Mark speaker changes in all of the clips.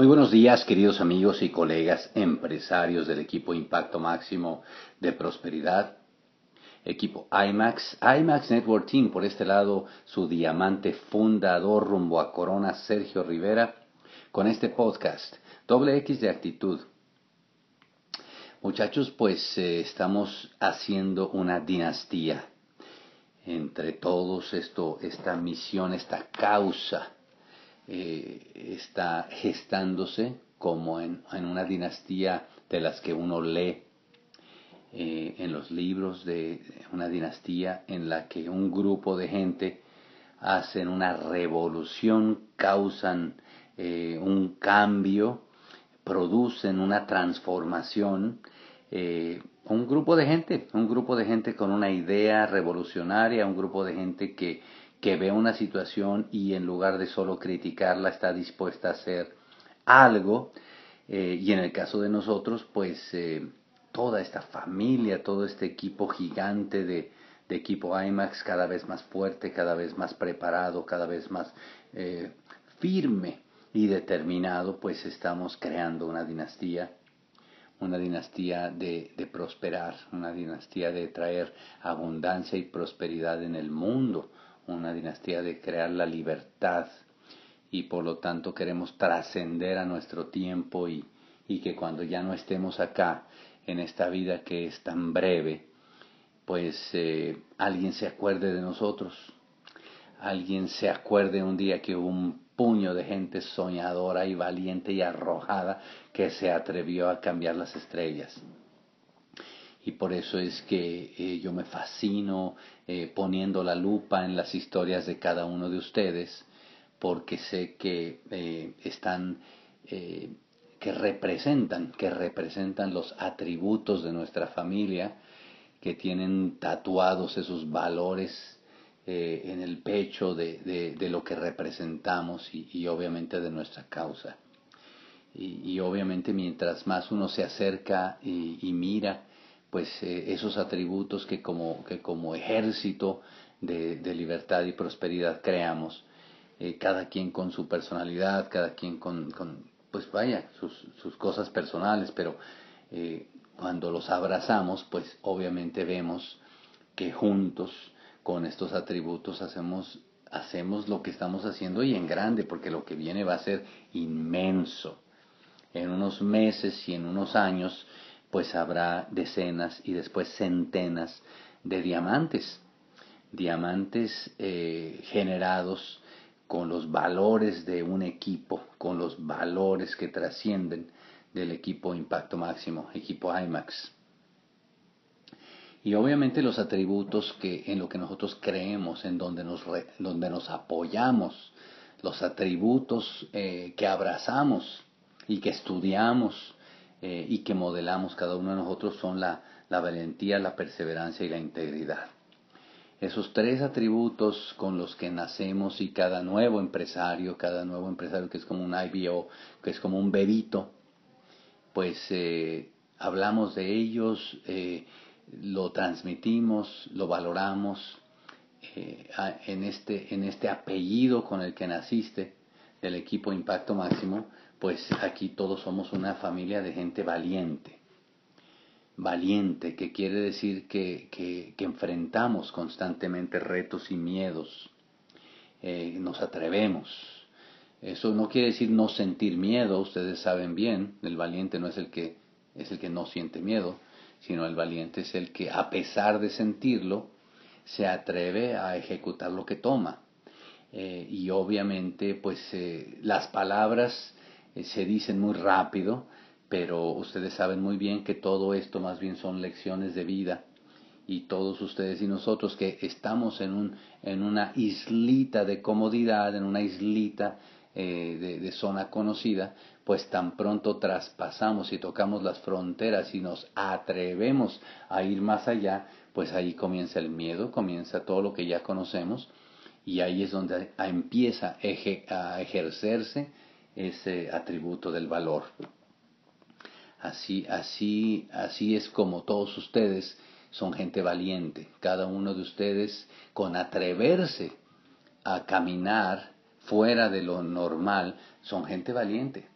Speaker 1: Muy buenos días, queridos amigos y colegas empresarios del equipo Impacto Máximo de Prosperidad, equipo IMAX, IMAX Network Team, por este lado su diamante fundador rumbo a Corona, Sergio Rivera, con este podcast, doble X de actitud. Muchachos, pues eh, estamos haciendo una dinastía entre todos esto, esta misión, esta causa eh, está gestándose como en, una dinastía de las que uno lee eh, en los libros de una dinastía en la que un grupo de gente hacen una revolución, causan eh, un cambio, producen una transformación, un grupo de gente, un grupo de gente con una idea revolucionaria, un grupo de gente que que ve una situación y en lugar de solo criticarla está dispuesta a hacer algo. Eh, y en el caso de nosotros, pues eh, toda esta familia, todo este equipo gigante de, equipo IMAX cada vez más fuerte, cada vez más preparado, cada vez más eh, firme y determinado, pues estamos creando una dinastía, una dinastía de, de prosperar, una dinastía de traer abundancia y prosperidad en el mundo una dinastía de crear la libertad y por lo tanto queremos trascender a nuestro tiempo y, y que cuando ya no estemos acá en esta vida que es tan breve, pues eh, alguien se acuerde de nosotros, alguien se acuerde un día que hubo un puño de gente soñadora y valiente y arrojada que se atrevió a cambiar las estrellas y por eso es que eh, yo me fascino eh, poniendo la lupa en las historias de cada uno de ustedes porque sé que eh, están que representan que representan los atributos de nuestra familia que tienen tatuados esos valores en el pecho de, de, lo que representamos y, obviamente de nuestra causa. Y, obviamente mientras más uno se acerca y mira pues eh, esos atributos que como, que como ejército de, libertad y prosperidad creamos, eh, cada quien con su personalidad, cada quien con, pues vaya, sus, sus, cosas personales, pero eh, cuando los abrazamos, pues obviamente vemos que juntos con estos atributos hacemos, hacemos lo que estamos haciendo y en grande, porque lo que viene va a ser inmenso. En unos meses y en unos años, pues habrá decenas y después centenas de diamantes, diamantes eh, generados con los valores de un equipo, con los valores que trascienden del equipo Impacto Máximo, equipo IMAX. Y obviamente los atributos que en lo que nosotros creemos, en donde nos, apoyamos, los atributos eh, que abrazamos y que estudiamos, eh, y que modelamos cada uno de nosotros son la, la valentía, la perseverancia y la integridad. Esos tres atributos con los que nacemos y cada nuevo empresario, cada nuevo empresario que es como un IBO, que es como un bebito, pues eh, hablamos de ellos, eh, lo transmitimos, lo valoramos en, este, en este apellido con el que naciste del equipo Impacto Máximo, pues aquí todos somos una familia de gente valiente. Valiente, que quiere decir que, que, enfrentamos constantemente retos y miedos. Eh, nos atrevemos. Eso no quiere decir no sentir miedo, ustedes saben bien, el valiente no es el que es el que no siente miedo, sino el valiente es el que a pesar de sentirlo, se atreve a ejecutar lo que toma. Eh, y obviamente, pues eh, las palabras eh, se dicen muy rápido, pero ustedes saben muy bien que todo esto más bien son lecciones de vida. Y todos ustedes y nosotros que estamos en, un, en una islita de comodidad, en una islita eh, de, zona conocida, pues tan pronto traspasamos y tocamos las fronteras y nos atrevemos a ir más allá, pues ahí comienza el miedo, comienza todo lo que ya conocemos y ahí es donde empieza a ejercerse ese atributo del valor. Así, así, así es como todos ustedes son gente valiente, cada uno de ustedes con atreverse a caminar fuera de lo normal, son gente valiente.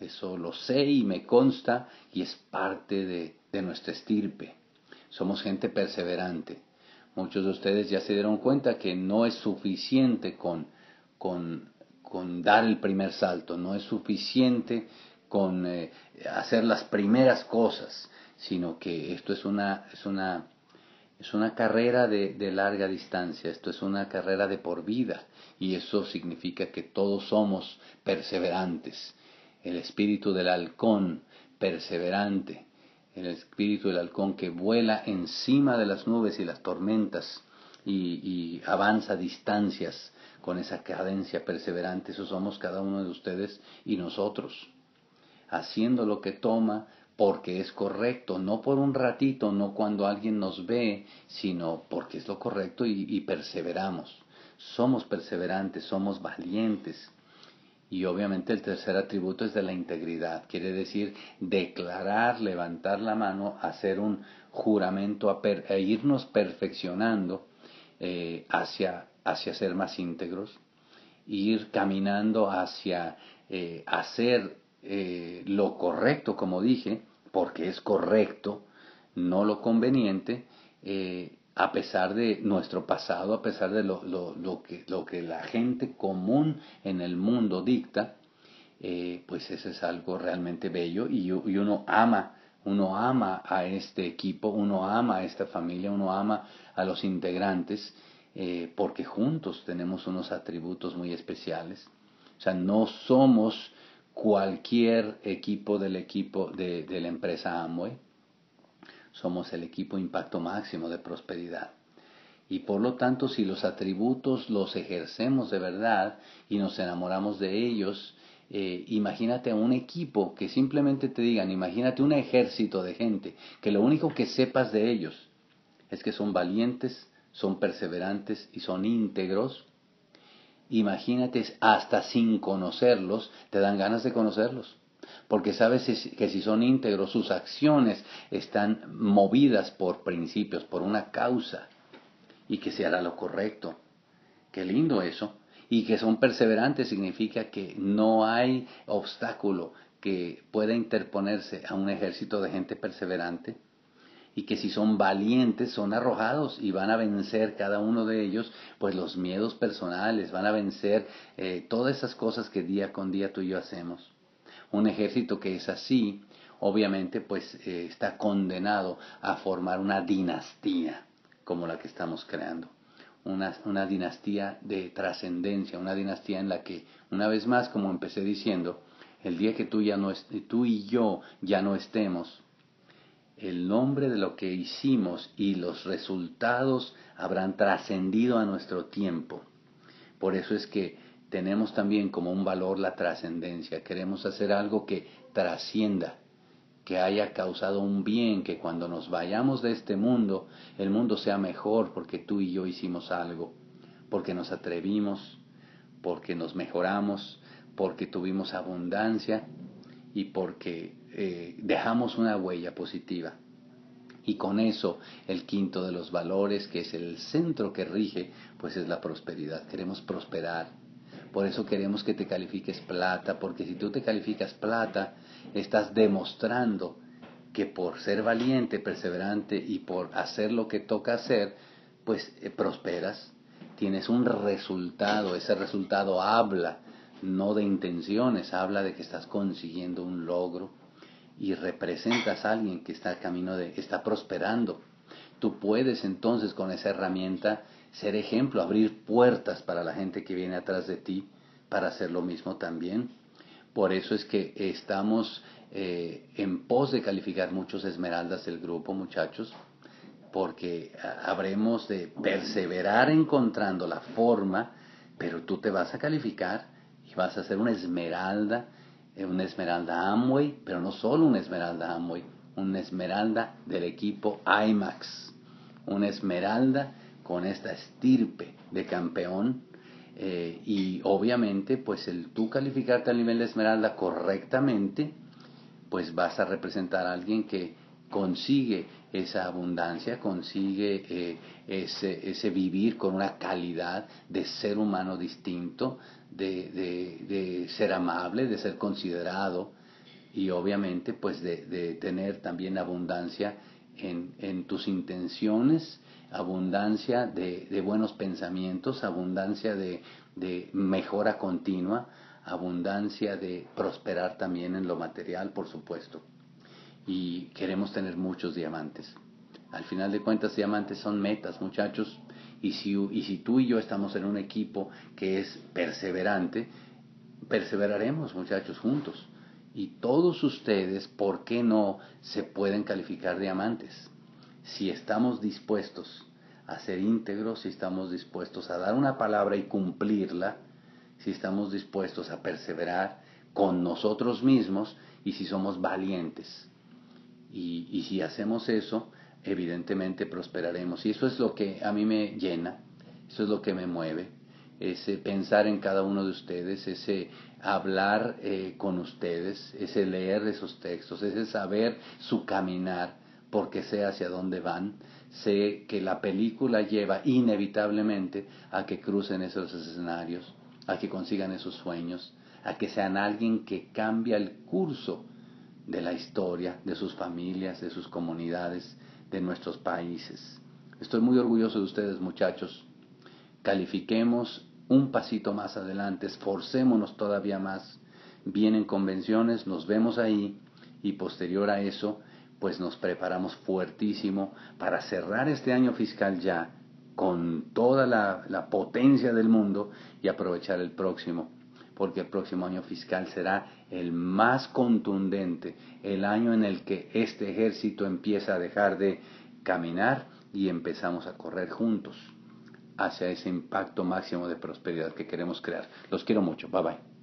Speaker 1: Eso lo sé y me consta y es parte de, de nuestra estirpe. Somos gente perseverante. Muchos de ustedes ya se dieron cuenta que no es suficiente con, con, con dar el primer salto, no es suficiente con eh, hacer las primeras cosas, sino que esto es una, es una, es una carrera de, de, larga distancia, esto es una carrera de por vida, y eso significa que todos somos perseverantes. El espíritu del halcón, perseverante, el espíritu del halcón que vuela encima de las nubes y las tormentas y, avanza distancias con esa cadencia perseverante, eso somos cada uno de ustedes y nosotros, haciendo lo que toma porque es correcto, no por un ratito, no cuando alguien nos ve, sino porque es lo correcto y perseveramos. Somos perseverantes, somos valientes, y obviamente el tercer atributo es de la integridad, quiere decir declarar, levantar la mano, hacer un juramento e irnos perfeccionando eh, hacia, hacia ser más íntegros, ir caminando hacia eh, hacer eh, lo correcto, como dije, porque es correcto, no lo conveniente, a pesar de nuestro pasado, a pesar de lo, lo, que, lo que la gente común en el mundo dicta, eh, pues eso es algo realmente bello y, y, uno ama, uno ama a este equipo, uno ama a esta familia, uno ama a los integrantes, eh, porque juntos tenemos unos atributos muy especiales. O sea, no somos cualquier equipo del equipo de, de la empresa Amway, somos el equipo impacto máximo de prosperidad. Y por lo tanto, si los atributos los ejercemos de verdad y nos enamoramos de ellos, eh, imagínate un equipo que simplemente te digan, imagínate un ejército de gente, que lo único que sepas de ellos es que son valientes, son perseverantes y son íntegros. Imagínate, hasta sin conocerlos, te dan ganas de conocerlos porque sabes que si son íntegros, sus acciones están movidas por principios, por una causa, y que se hará lo correcto. Qué lindo eso. Y que son perseverantes significa que no hay obstáculo que pueda interponerse a un ejército de gente perseverante y que si son valientes son arrojados y van a vencer cada uno de ellos pues los miedos personales, van a vencer eh, todas esas cosas que día con día tú y yo hacemos. Un ejército que es así, obviamente, pues eh, está condenado a formar una dinastía como la que estamos creando. Una, una dinastía de trascendencia, una dinastía en la que, una vez más, como empecé diciendo, el día que tú, ya no tú y yo ya no estemos, el nombre de lo que hicimos y los resultados habrán trascendido a nuestro tiempo. Por eso es que tenemos también como un valor la trascendencia. Queremos hacer algo que trascienda, que haya causado un bien, que cuando nos vayamos de este mundo, el mundo sea mejor porque tú y yo hicimos algo, porque nos atrevimos, porque nos mejoramos, porque tuvimos abundancia y porque eh, dejamos una huella positiva. Y con eso, el quinto de los valores, que es el centro que rige, pues es la prosperidad. Queremos prosperar por eso queremos que te califiques plata, porque si tú te calificas plata, estás demostrando que por ser valiente, perseverante y por hacer lo que toca hacer, pues eh, prosperas, tienes un resultado, ese resultado habla no de intenciones, habla de que estás consiguiendo un logro y representas a alguien que está camino de, está prosperando. Tú puedes entonces con esa herramienta ser ejemplo, abrir puertas para la gente que viene atrás de ti para hacer lo mismo también. Por eso es que estamos eh, en pos de calificar muchos esmeraldas del grupo, muchachos, porque habremos de perseverar encontrando la forma, pero tú te vas a calificar y vas a hacer una esmeralda, eh, una esmeralda Amway, pero no solo una esmeralda Amway, una esmeralda del equipo IMAX, una esmeralda con esta estirpe de campeón eh, y obviamente pues el tú calificarte al nivel de esmeralda correctamente pues vas a representar a alguien que consigue esa abundancia, consigue eh, ese, ese, vivir con una calidad de ser humano distinto, de, de, de ser amable, de ser considerado, y obviamente pues de, tener también abundancia en, tus intenciones, abundancia de, buenos pensamientos, abundancia de, mejora continua, abundancia de prosperar también en lo material, por supuesto. Y queremos tener muchos diamantes. Al final de cuentas, diamantes son metas, muchachos. Y si, y si tú y yo estamos en un equipo que es perseverante, perseveraremos, muchachos, juntos. Y todos ustedes, ¿por qué no se pueden calificar diamantes? Si estamos dispuestos a ser íntegros, si estamos dispuestos a dar una palabra y cumplirla, si estamos dispuestos a perseverar con nosotros mismos y si somos valientes. Y, y si hacemos eso, evidentemente prosperaremos. Y eso es lo que a mí me llena, eso es lo que me mueve, ese pensar en cada uno de ustedes, ese hablar eh, con ustedes, ese leer esos textos, ese saber su caminar, porque sé hacia dónde van, sé que la película lleva inevitablemente a que crucen esos escenarios, a que consigan esos sueños, a que sean alguien que cambia el curso de la historia, de sus familias, de sus comunidades, de nuestros países. Estoy muy orgulloso de ustedes muchachos. Califiquemos un pasito más adelante, esforcémonos todavía más. Vienen convenciones, nos vemos ahí y posterior a eso, pues nos preparamos fuertísimo para cerrar este año fiscal ya con toda la, potencia del mundo y aprovechar el próximo porque el próximo año fiscal será el más contundente, el año en el que este ejército empieza a dejar de caminar y empezamos a correr juntos hacia ese impacto máximo de prosperidad que queremos crear. Los quiero mucho. Bye bye.